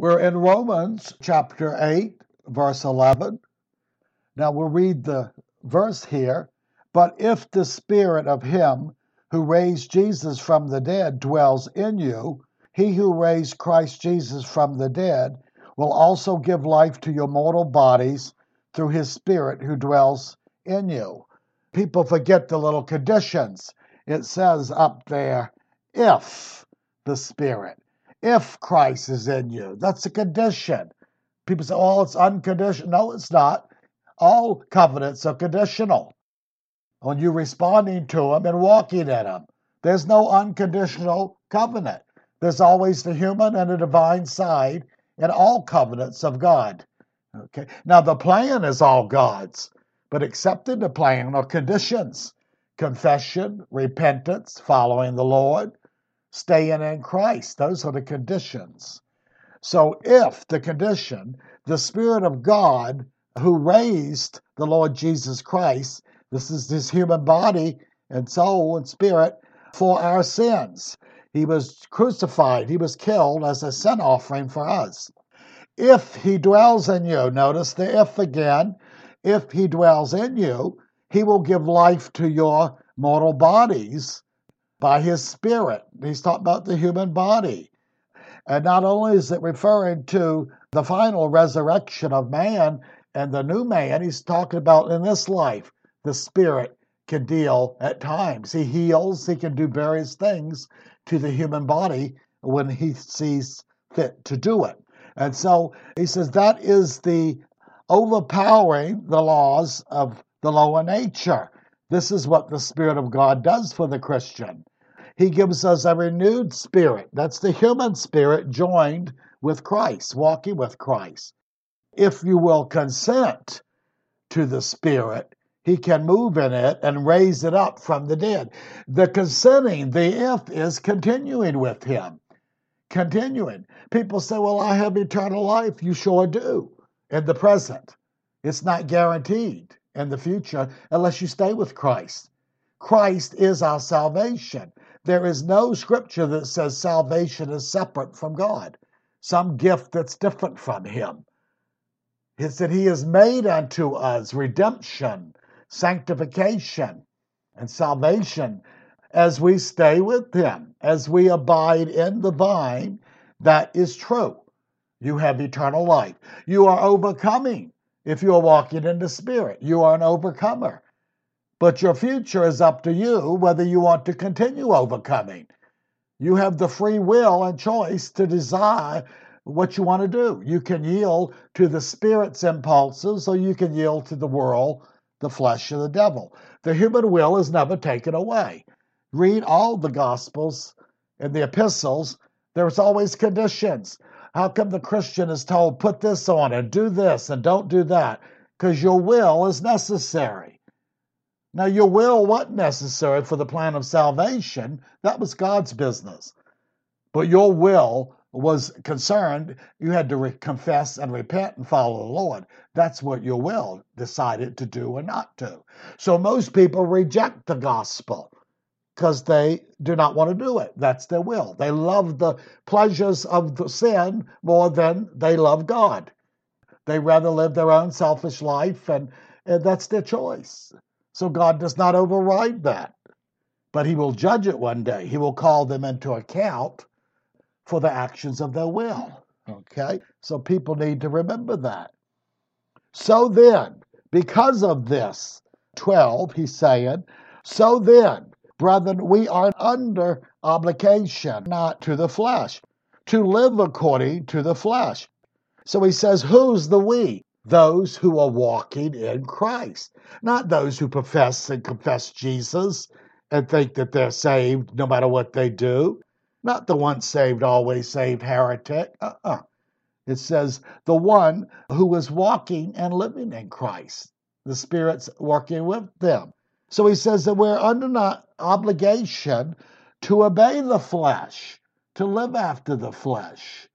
We're in Romans chapter 8, verse 11. Now we'll read the verse here. But if the spirit of him who raised Jesus from the dead dwells in you, he who raised Christ Jesus from the dead will also give life to your mortal bodies through his spirit who dwells in you. People forget the little conditions. It says up there, if the spirit, if Christ is in you. That's a condition. People say, oh, it's unconditional. No, it's not. All covenants are conditional. on you're responding to them and walking in them, there's no unconditional covenant. There's always the human and the divine side in all covenants of God. Okay. Now the plan is all God's, but accepting the plan are conditions: confession, repentance, following the Lord, staying in Christ. Those are the conditions. So if the condition, the Spirit of God who raised the Lord Jesus Christ, this is his human body and soul and spirit for our sins. He was crucified, he was killed as a sin offering for us. If he dwells in you, notice the if again, if he dwells in you, he will give life to your mortal bodies by his spirit. He's talking about the human body. And not only is it referring to the final resurrection of man and the new man, he's talking about in this life, the spirit can deal at times. He heals, he can do various things to the human body when he sees fit to do it. And so he says that is the overpowering the laws of the lower nature. This is what the Spirit of God does for the Christian. He gives us a renewed spirit. That's the human spirit joined with Christ, walking with Christ. If you will consent to the Spirit, He can move in it and raise it up from the dead. The consenting, the if, is continuing with Him. Continuing. People say, Well, I have eternal life. You sure do in the present. It's not guaranteed in the future unless you stay with Christ. Christ is our salvation. There is no scripture that says salvation is separate from God, some gift that's different from Him. It said He has made unto us redemption, sanctification, and salvation as we stay with Him, as we abide in the vine. That is true. You have eternal life. You are overcoming if you are walking in the Spirit. You are an overcomer. But your future is up to you whether you want to continue overcoming. You have the free will and choice to desire what you want to do. You can yield to the Spirit's impulses, or you can yield to the world, the flesh, and the devil. The human will is never taken away. Read all the Gospels and the epistles, there's always conditions. How come the Christian is told, put this on and do this and don't do that? Because your will is necessary. Now, your will wasn't necessary for the plan of salvation, that was God's business. But your will was concerned, you had to re- confess and repent and follow the Lord. That's what your will decided to do or not to. So most people reject the gospel because they do not want to do it. That's their will. They love the pleasures of the sin more than they love God. They rather live their own selfish life, and, and that's their choice. So God does not override that. But He will judge it one day. He will call them into account for the actions of their will. Okay? So people need to remember that. So then, because of this, 12, he's saying, so then, brethren, we are under obligation, not to the flesh, to live according to the flesh. So he says, who's the we? Those who are walking in Christ, not those who profess and confess Jesus and think that they're saved no matter what they do, not the once saved, always saved heretic. Uh-uh. It says the one who is walking and living in Christ. The Spirit's working with them. So he says that we're under an obligation to obey the flesh, to live after the flesh.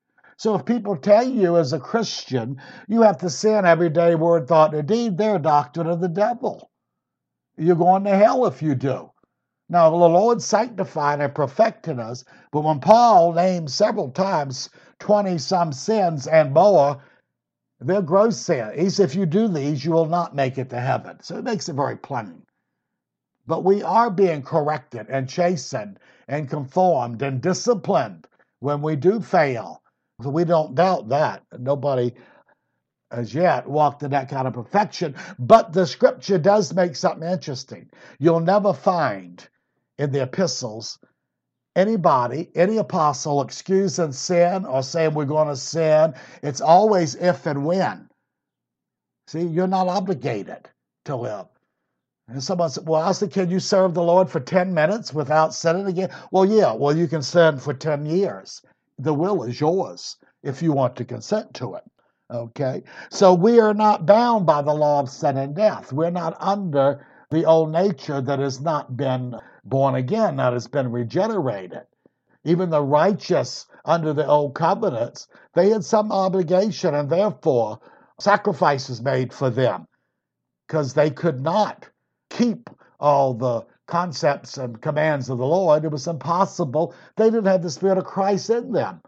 So if people tell you as a Christian you have to sin every day, word, thought, and deed, they're a doctrine of the devil. You're going to hell if you do. Now, the Lord sanctified and perfected us, but when Paul names several times 20 some sins and more, they're gross sin. He says, if you do these, you will not make it to heaven. So it makes it very plain. But we are being corrected and chastened and conformed and disciplined when we do fail. We don't doubt that. Nobody as yet walked in that kind of perfection. But the scripture does make something interesting. You'll never find in the epistles anybody, any apostle excusing sin or saying we're going to sin. It's always if and when. See, you're not obligated to live. And someone said, Well, I said, Can you serve the Lord for 10 minutes without sinning again? Well, yeah, well, you can sin for 10 years. The will is yours if you want to consent to it. Okay? So we are not bound by the law of sin and death. We're not under the old nature that has not been born again, that has been regenerated. Even the righteous under the old covenants, they had some obligation and therefore sacrifices made for them because they could not keep all the concepts and commands of the Lord. It was impossible. They didn't have the Spirit of Christ in them.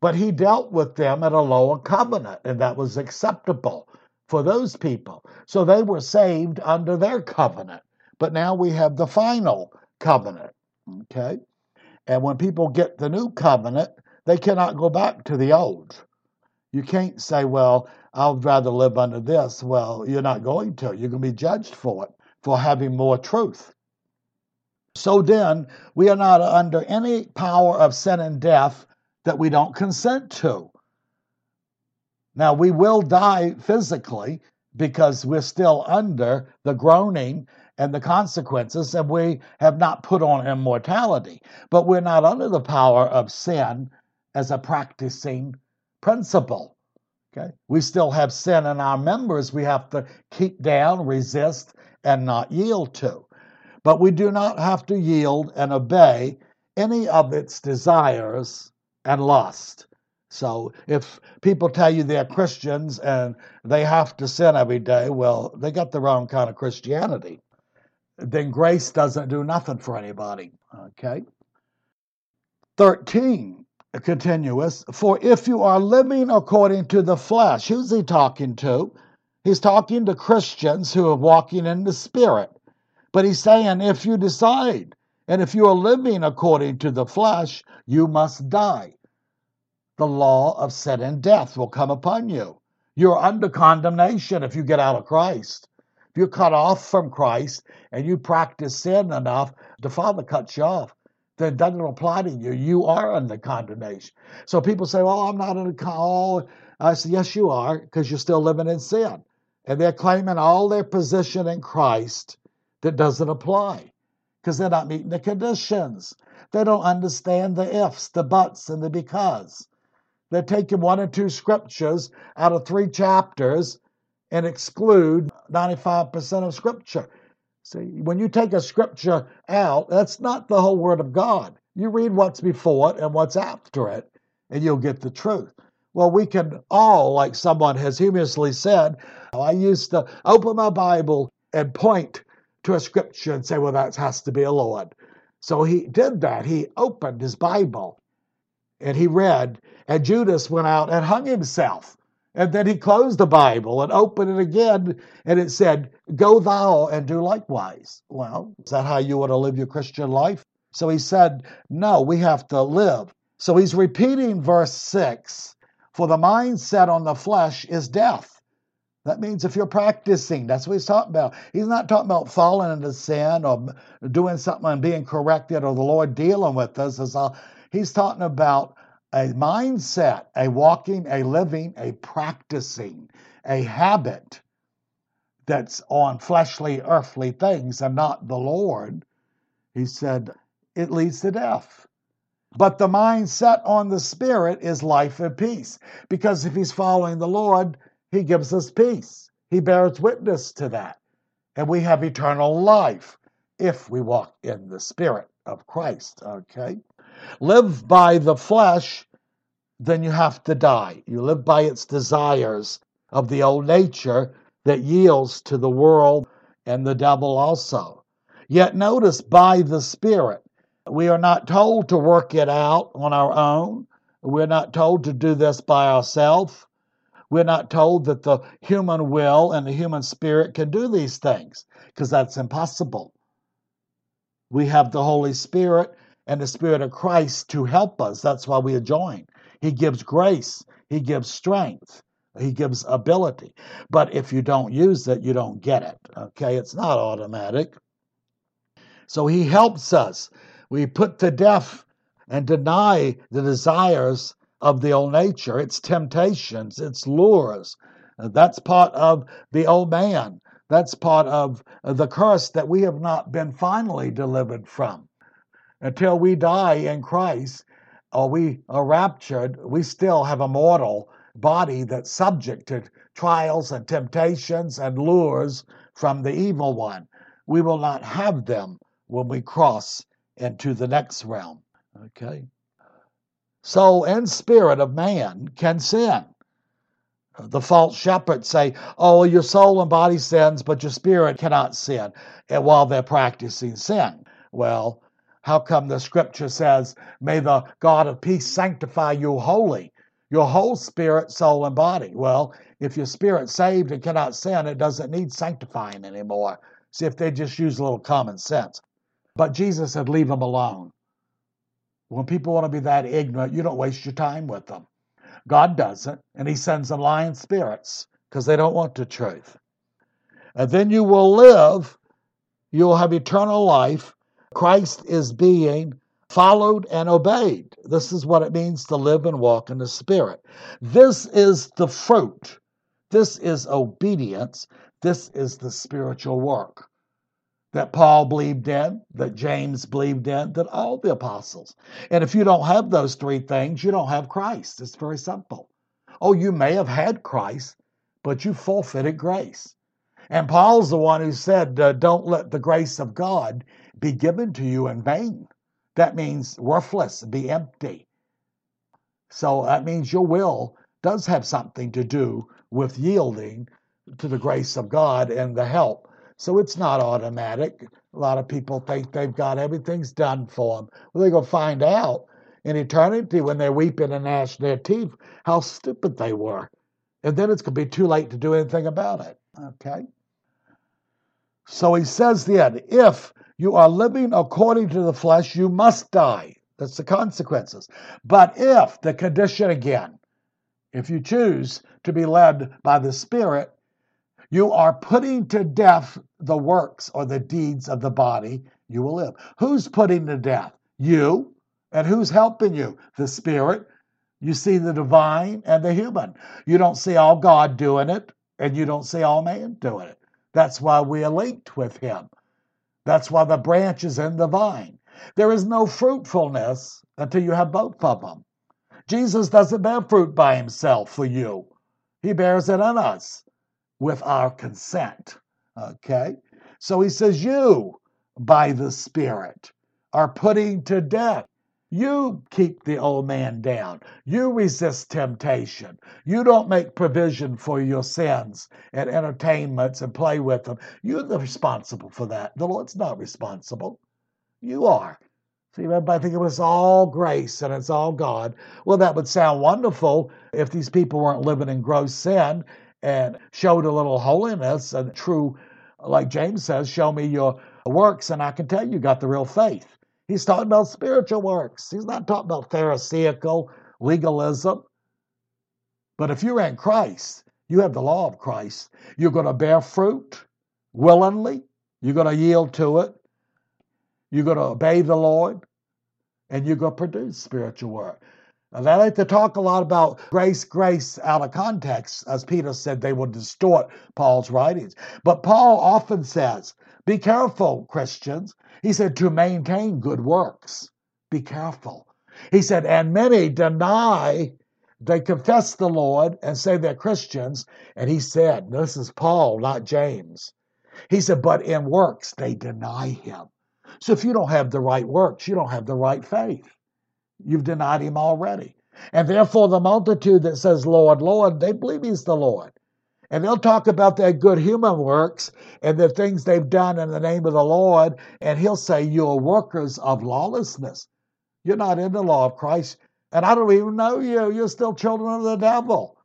But He dealt with them at a lower covenant, and that was acceptable for those people. So they were saved under their covenant. But now we have the final covenant. Okay? And when people get the new covenant, they cannot go back to the old. You can't say, well, I'd rather live under this. Well, you're not going to. You're going to be judged for it, for having more truth. So then, we are not under any power of sin and death that we don't consent to. Now, we will die physically because we're still under the groaning and the consequences, and we have not put on immortality. But we're not under the power of sin as a practicing principle. Okay? We still have sin in our members we have to keep down, resist, and not yield to. But we do not have to yield and obey any of its desires and lust. So if people tell you they're Christians and they have to sin every day, well, they got the wrong kind of Christianity. Then grace doesn't do nothing for anybody. Okay? 13, continuous. For if you are living according to the flesh, who's he talking to? He's talking to Christians who are walking in the Spirit. But he's saying if you decide and if you are living according to the flesh, you must die the law of sin and death will come upon you. You're under condemnation if you get out of Christ. If you're cut off from Christ and you practice sin enough, the Father cuts you off. Then it doesn't apply to you. You are under condemnation. So people say, Well, I'm not under call. Oh, I say, Yes, you are, because you're still living in sin. And they're claiming all their position in Christ that doesn't apply because they're not meeting the conditions. They don't understand the ifs, the buts, and the because. They're taking one or two scriptures out of three chapters and exclude 95% of scripture. See, when you take a scripture out, that's not the whole word of God. You read what's before it and what's after it, and you'll get the truth. Well, we can all, like someone has humorously said, oh, I used to open my Bible and point to a scripture and say, well, that has to be a Lord. So he did that. He opened his Bible and he read, and Judas went out and hung himself. And then he closed the Bible and opened it again, and it said, Go thou and do likewise. Well, is that how you want to live your Christian life? So he said, No, we have to live. So he's repeating verse 6 For the mind set on the flesh is death. That means if you're practicing, that's what he's talking about. He's not talking about falling into sin or doing something and being corrected or the Lord dealing with us. He's talking about a mindset, a walking, a living, a practicing, a habit that's on fleshly, earthly things and not the Lord. He said it leads to death. But the mindset on the Spirit is life and peace. Because if he's following the Lord, he gives us peace. He bears witness to that. And we have eternal life if we walk in the Spirit of Christ. Okay? live by the flesh, then you have to die. You live by its desires of the old nature that yields to the world and the devil also. Yet notice by the Spirit. We are not told to work it out on our own. We're not told to do this by ourselves. We're not told that the human will and the human spirit can do these things because that's impossible. We have the Holy Spirit and the Spirit of Christ to help us. That's why we are joined. He gives grace, He gives strength, He gives ability. But if you don't use it, you don't get it. Okay? It's not automatic. So He helps us. We put to death and deny the desires of the old nature, its temptations, its lures. Uh, that's part of the old man. That's part of uh, the curse that we have not been finally delivered from. Until we die in Christ or we are raptured, we still have a mortal body that's subject to trials and temptations and lures from the evil one. We will not have them when we cross into the next realm. Okay? Soul and spirit of man can sin. The false shepherds say, Oh, your soul and body sins, but your spirit cannot sin and while they're practicing sin. Well, how come the scripture says, May the God of peace sanctify you wholly, your whole spirit, soul, and body? Well, if your spirit's saved and cannot sin, it doesn't need sanctifying anymore. See if they just use a little common sense. But Jesus said, Leave them alone. When people want to be that ignorant, you don't waste your time with them. God doesn't, and He sends them lying spirits because they don't want the truth. And then you will live, you will have eternal life. Christ is being followed and obeyed. This is what it means to live and walk in the Spirit. This is the fruit. This is obedience. This is the spiritual work that Paul believed in, that James believed in, that all the apostles. And if you don't have those three things, you don't have Christ. It's very simple. Oh, you may have had Christ, but you forfeited grace. And Paul's the one who said, uh, Don't let the grace of God be given to you in vain. That means worthless, be empty. So that means your will does have something to do with yielding to the grace of God and the help so it's not automatic. A lot of people think they've got everything's done for them. Well, they're going to find out in eternity when they're weeping and gnashing their teeth how stupid they were. And then it's going to be too late to do anything about it. Okay? So he says then, if you are living according to the flesh, you must die. That's the consequences. But if, the condition again, if you choose to be led by the Spirit, you are putting to death the works or the deeds of the body, you will live. Who's putting to death? You. And who's helping you? The Spirit. You see the divine and the human. You don't see all God doing it, and you don't see all man doing it. That's why we are linked with Him. That's why the branch is in the vine. There is no fruitfulness until you have both of them. Jesus doesn't bear fruit by himself for you, He bears it in us with our consent. Okay? So he says, You, by the Spirit, are putting to death. You keep the old man down. You resist temptation. You don't make provision for your sins and entertainments and play with them. You're the responsible for that. The Lord's not responsible. You are. See, everybody think it was all grace and it's all God. Well, that would sound wonderful if these people weren't living in gross sin and showed a little holiness and true, like James says, show me your works and I can tell you got the real faith. He's talking about spiritual works. He's not talking about Pharisaical legalism. But if you're in Christ, you have the law of Christ. You're going to bear fruit willingly. You're going to yield to it. You're going to obey the Lord. And you're going to produce spiritual work. They like to talk a lot about grace, grace out of context. As Peter said, they will distort Paul's writings. But Paul often says, be careful, Christians. He said, to maintain good works. Be careful. He said, and many deny, they confess the Lord and say they're Christians. And he said, this is Paul, not James. He said, but in works they deny him. So if you don't have the right works, you don't have the right faith. You've denied him already. And therefore, the multitude that says, Lord, Lord, they believe he's the Lord. And they'll talk about their good human works and the things they've done in the name of the Lord. And he'll say, You're workers of lawlessness. You're not in the law of Christ. And I don't even know you. You're still children of the devil.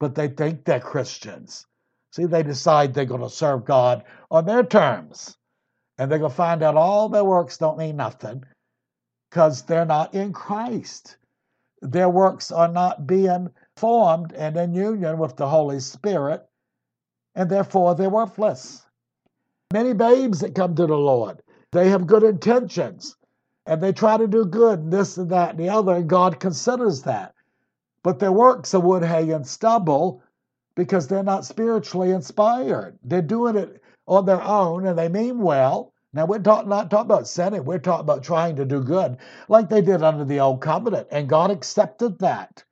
But they think they're Christians. See, they decide they're going to serve God on their terms. And they're going to find out all their works don't mean nothing because they're not in Christ. Their works are not being formed and in union with the Holy Spirit, and therefore they're worthless. Many babes that come to the Lord, they have good intentions and they try to do good and this and that and the other, and God considers that. But their works are wood, hay, and stubble because they're not spiritually inspired. They're doing it on their own and they mean well. Now, we're talk, not talking about sinning, we're talking about trying to do good like they did under the old covenant, and God accepted that.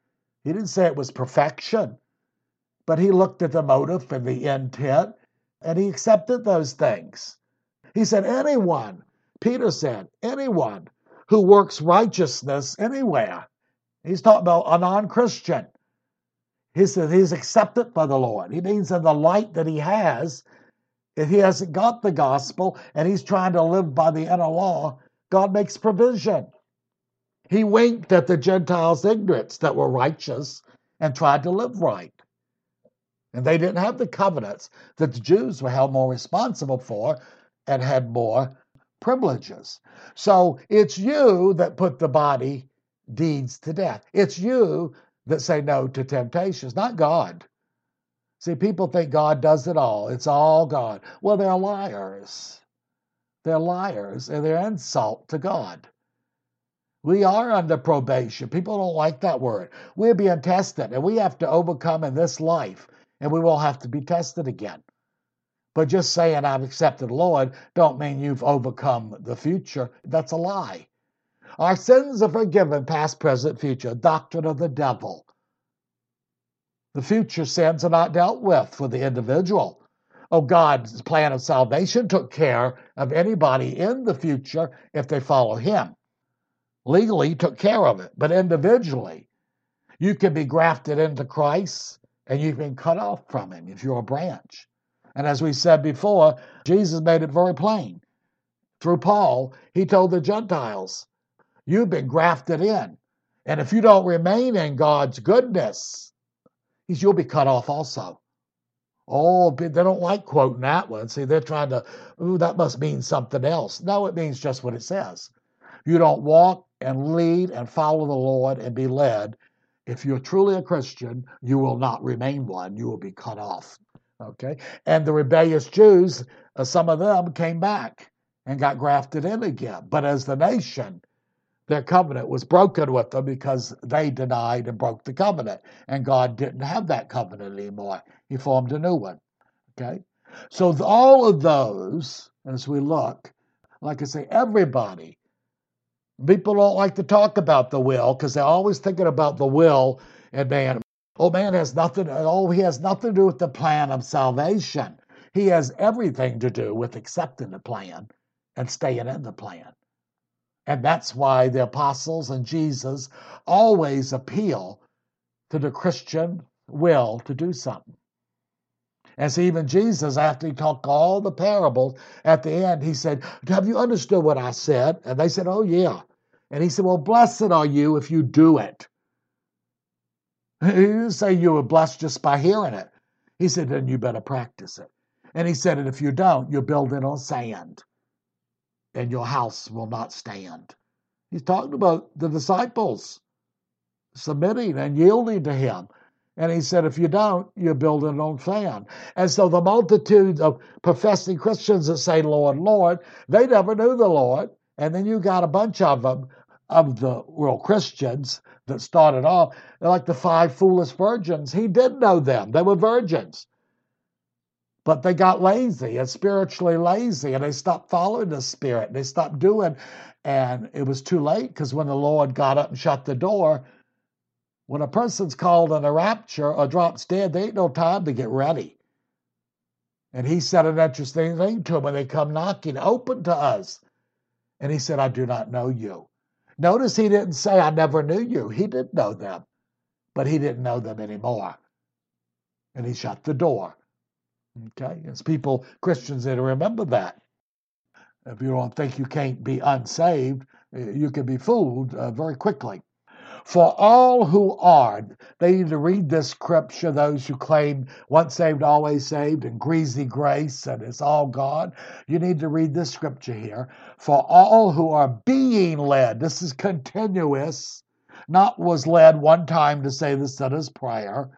He didn't say it was perfection, but he looked at the motive and the intent and he accepted those things. He said, Anyone, Peter said, anyone who works righteousness anywhere, he's talking about a non Christian. He said he's accepted by the Lord. He means in the light that he has, if he hasn't got the gospel and he's trying to live by the inner law, God makes provision. He winked at the Gentiles' ignorance that were righteous and tried to live right. And they didn't have the covenants that the Jews were held more responsible for and had more privileges. So it's you that put the body deeds to death. It's you that say no to temptations, not God. See, people think God does it all. It's all God. Well, they're liars. They're liars and they're insult to God. We are under probation. People don't like that word. We're being tested, and we have to overcome in this life, and we will have to be tested again. But just saying I've accepted the Lord don't mean you've overcome the future. That's a lie. Our sins are forgiven, past, present, future. Doctrine of the devil. The future sins are not dealt with for the individual. Oh, God's plan of salvation took care of anybody in the future if they follow Him legally took care of it, but individually, you can be grafted into Christ and you've been cut off from Him if you're a branch. And as we said before, Jesus made it very plain. Through Paul, he told the Gentiles, You've been grafted in. And if you don't remain in God's goodness, you'll be cut off also. Oh, they don't like quoting that one. See, they're trying to, ooh, that must mean something else. No, it means just what it says. You don't walk and lead and follow the Lord and be led, if you're truly a Christian, you will not remain one. You will be cut off. Okay? And the rebellious Jews, uh, some of them came back and got grafted in again. But as the nation, their covenant was broken with them because they denied and broke the covenant. And God didn't have that covenant anymore. He formed a new one. Okay? So all of those, as we look, like I say, everybody People don't like to talk about the will because they're always thinking about the will and man. Oh, man has nothing. Uh, oh, he has nothing to do with the plan of salvation. He has everything to do with accepting the plan and staying in the plan. And that's why the apostles and Jesus always appeal to the Christian will to do something. As even Jesus, after he talked all the parables, at the end, he said, Have you understood what I said? And they said, Oh, yeah. And he said, Well, blessed are you if you do it. He didn't say you were blessed just by hearing it. He said, Then you better practice it. And he said, And if you don't, you're building on sand, and your house will not stand. He's talking about the disciples submitting and yielding to him. And he said, if you don't, you're building on sand. And so the multitude of professing Christians that say, Lord, Lord, they never knew the Lord. And then you got a bunch of them of the real Christians that started off, like the five foolish virgins. He did know them, they were virgins. But they got lazy and spiritually lazy, and they stopped following the Spirit. They stopped doing, and it was too late because when the Lord got up and shut the door, when a person's called in a rapture or drops dead, there ain't no time to get ready. And he said an interesting thing to them when they come knocking, open to us. And he said, I do not know you. Notice he didn't say, I never knew you. He didn't know them, but he didn't know them anymore. and he shut the door. Okay, it's people, Christians, that remember that. If you don't think you can't be unsaved, uh, you can be fooled uh, very quickly. For all who are, they need to read this scripture, those who claim once saved, always saved, and greasy grace, and it's all God. You need to read this scripture here. For all who are being led, this is continuous, not was led one time to say the sinner's prayer.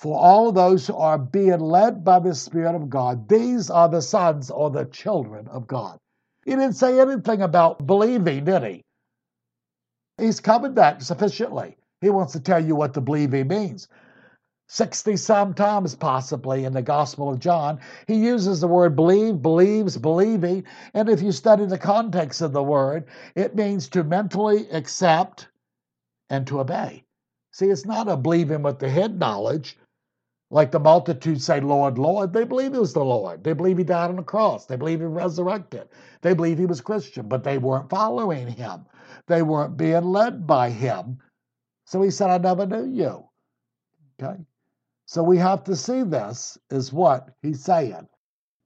For all those who are being led by the Spirit of God, these are the sons or the children of God. He didn't say anything about believing, did he? He's covered that sufficiently. He wants to tell you what the believing means. 60 some times, possibly, in the Gospel of John, he uses the word believe, believes, believing. And if you study the context of the word, it means to mentally accept and to obey. See, it's not a believing with the head knowledge, like the multitude say, Lord, Lord. They believe he was the Lord. They believe he died on the cross. They believe he resurrected. They believe he was Christian, but they weren't following him. They weren't being led by him. So he said, I never knew you. Okay? So we have to see this is what he's saying.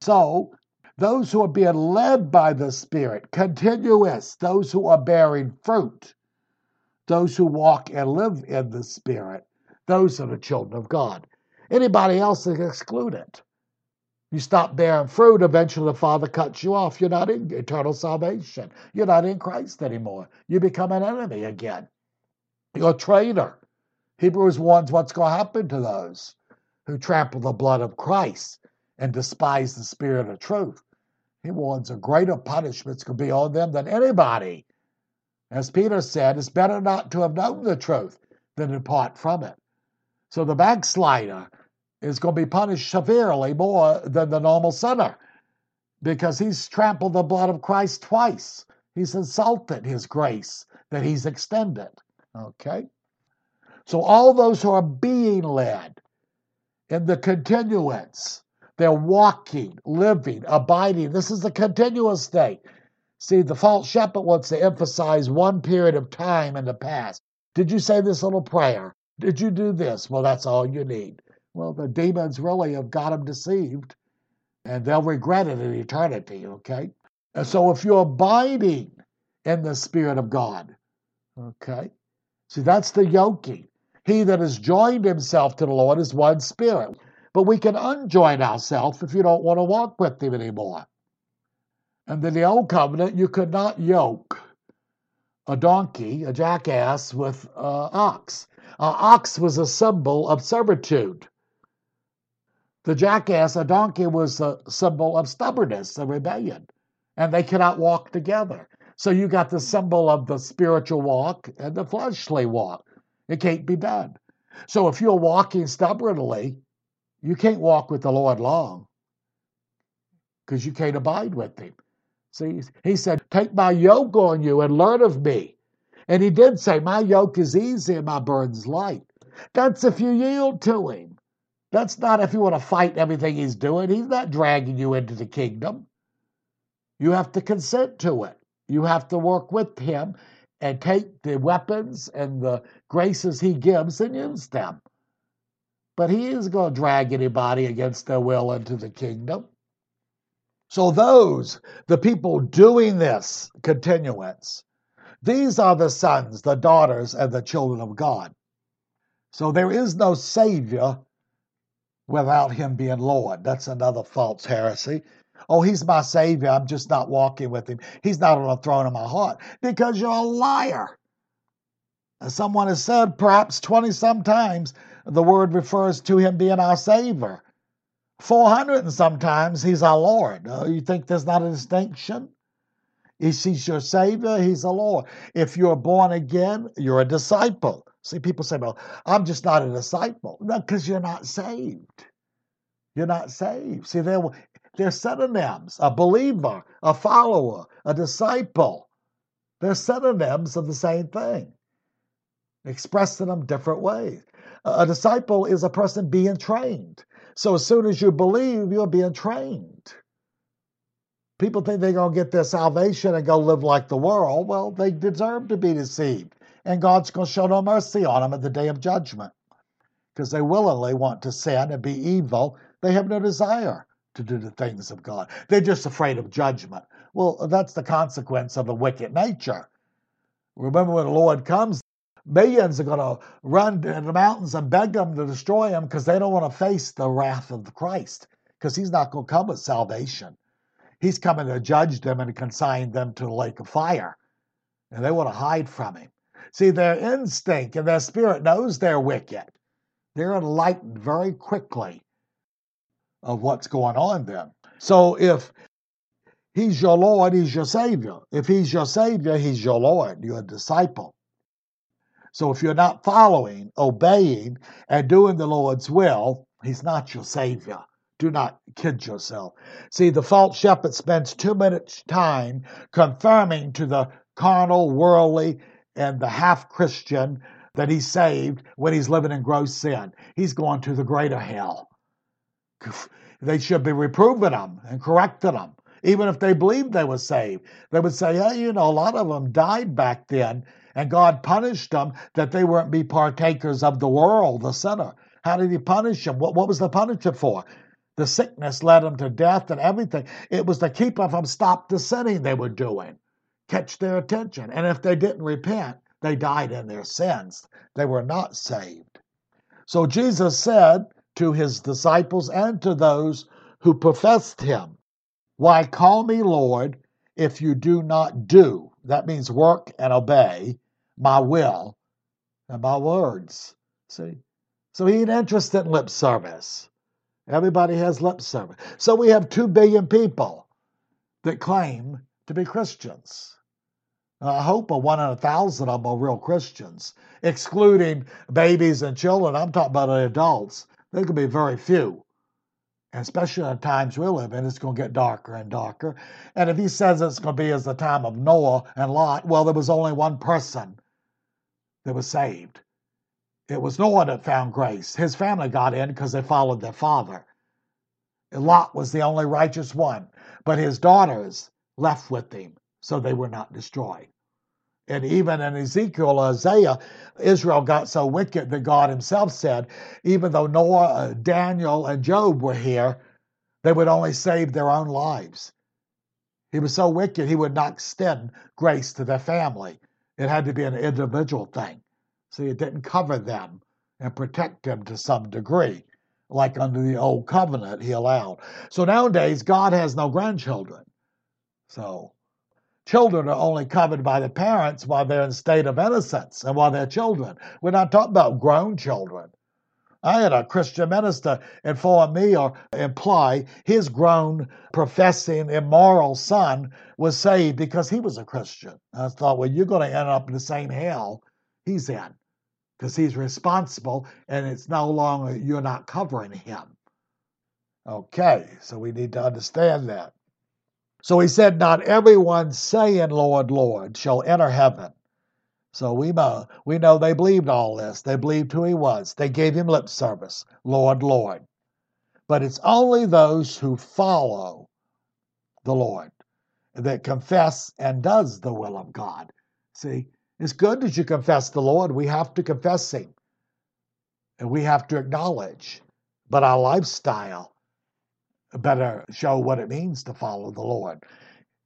So those who are being led by the Spirit, continuous, those who are bearing fruit, those who walk and live in the Spirit, those are the children of God. Anybody else is excluded. You stop bearing fruit, eventually the Father cuts you off. You're not in eternal salvation. You're not in Christ anymore. You become an enemy again. You're a traitor. Hebrews warns what's going to happen to those who trample the blood of Christ and despise the spirit of truth. He warns a greater punishment's to be on them than anybody. As Peter said, it's better not to have known the truth than to depart from it. So the backslider is going to be punished severely more than the normal sinner because he's trampled the blood of Christ twice. He's insulted his grace that he's extended. Okay? So, all those who are being led in the continuance, they're walking, living, abiding. This is the continuous state. See, the false shepherd wants to emphasize one period of time in the past. Did you say this little prayer? Did you do this? Well, that's all you need. Well, the demons really have got them deceived, and they'll regret it in eternity, okay? And so if you're abiding in the Spirit of God, okay? See, that's the yoking. He that has joined himself to the Lord is one spirit. But we can unjoin ourselves if you don't want to walk with him anymore. And in the old covenant, you could not yoke a donkey, a jackass, with an ox. Ox was a symbol of servitude. The jackass, a donkey, was a symbol of stubbornness, a rebellion, and they cannot walk together. So you got the symbol of the spiritual walk and the fleshly walk. It can't be done. So if you're walking stubbornly, you can't walk with the Lord long because you can't abide with Him. See, He said, Take my yoke on you and learn of me. And He did say, My yoke is easy and my burden's light. That's if you yield to Him. That's not if you want to fight everything he's doing. He's not dragging you into the kingdom. You have to consent to it. You have to work with him and take the weapons and the graces he gives and use them. But he isn't going to drag anybody against their will into the kingdom. So, those, the people doing this continuance, these are the sons, the daughters, and the children of God. So, there is no Savior without him being Lord. That's another false heresy. Oh, he's my Savior. I'm just not walking with him. He's not on the throne of my heart because you're a liar. As someone has said, perhaps 20 sometimes, the word refers to him being our Savior. 400 and sometimes he's our Lord. Uh, you think there's not a distinction? Is he's your Savior? He's a Lord. If you're born again, you're a disciple. See, people say, well, I'm just not a disciple. No, because you're not saved. You're not saved. See, they're, they're synonyms a believer, a follower, a disciple. They're synonyms of the same thing, expressed in them different ways. A disciple is a person being trained. So as soon as you believe, you're being trained. People think they're going to get their salvation and go live like the world. Well, they deserve to be deceived and God's going to show no mercy on them at the day of judgment because they willingly want to sin and be evil. They have no desire to do the things of God. They're just afraid of judgment. Well, that's the consequence of a wicked nature. Remember when the Lord comes, millions are going to run to the mountains and beg them to destroy him because they don't want to face the wrath of Christ because he's not going to come with salvation. He's coming to judge them and consign them to the lake of fire. And they want to hide from him. See, their instinct and their spirit knows they're wicked. They're enlightened very quickly of what's going on then. So if he's your Lord, he's your Savior. If he's your Savior, he's your Lord, you're a disciple. So if you're not following, obeying, and doing the Lord's will, he's not your Savior. Do not kid yourself. See, the false shepherd spends too much time confirming to the carnal, worldly, and the half Christian that he's saved when he's living in gross sin. He's going to the greater hell. They should be reproving them and correcting them. Even if they believed they were saved, they would say, "Yeah, you know, a lot of them died back then, and God punished them that they weren't be partakers of the world, the sinner. How did He punish them? What, what was the punishment for? The sickness led them to death and everything. It was to keep them from stop the sinning they were doing, catch their attention. And if they didn't repent, they died in their sins. They were not saved. So Jesus said to his disciples and to those who professed him, Why call me Lord if you do not do? That means work and obey my will and my words. See? So he ain't interested in lip service. Everybody has lip service. So we have two billion people that claim to be Christians. I hope a one in a thousand of them are real Christians, excluding babies and children. I'm talking about adults. There could be very few. And especially in the times we live in, it's going to get darker and darker. And if he says it's going to be as the time of Noah and Lot, well, there was only one person that was saved. It was Noah that found grace. His family got in because they followed their father. Lot was the only righteous one, but his daughters left with him so they were not destroyed. And even in Ezekiel, Isaiah, Israel got so wicked that God Himself said, even though Noah, uh, Daniel, and Job were here, they would only save their own lives. He was so wicked, He would not extend grace to their family. It had to be an individual thing. See, it didn't cover them and protect them to some degree, like under the old covenant He allowed. So nowadays, God has no grandchildren. So Children are only covered by the parents while they're in state of innocence and while they're children. We're not talking about grown children. I had a Christian minister inform me or imply his grown, professing, immoral son was saved because he was a Christian. I thought, well, you're going to end up in the same hell he's in because he's responsible and it's no longer, you're not covering him. Okay, so we need to understand that. So he said, Not everyone saying, Lord, Lord, shall enter heaven. So we know, we know they believed all this. They believed who he was. They gave him lip service, Lord, Lord. But it's only those who follow the Lord that confess and does the will of God. See, it's good that you confess the Lord. We have to confess him. And we have to acknowledge. But our lifestyle better show what it means to follow the Lord.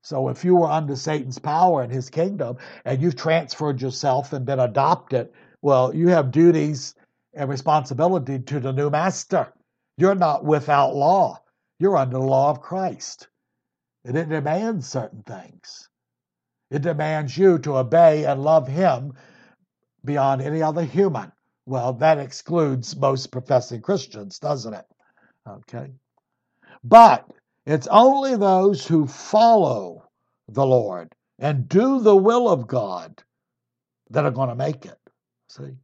So if you were under Satan's power in his kingdom and you've transferred yourself and been adopted, well, you have duties and responsibility to the new master. You're not without law. You're under the law of Christ. And it demands certain things. It demands you to obey and love him beyond any other human. Well, that excludes most professing Christians, doesn't it? Okay. But it's only those who follow the Lord and do the will of God that are going to make it. See?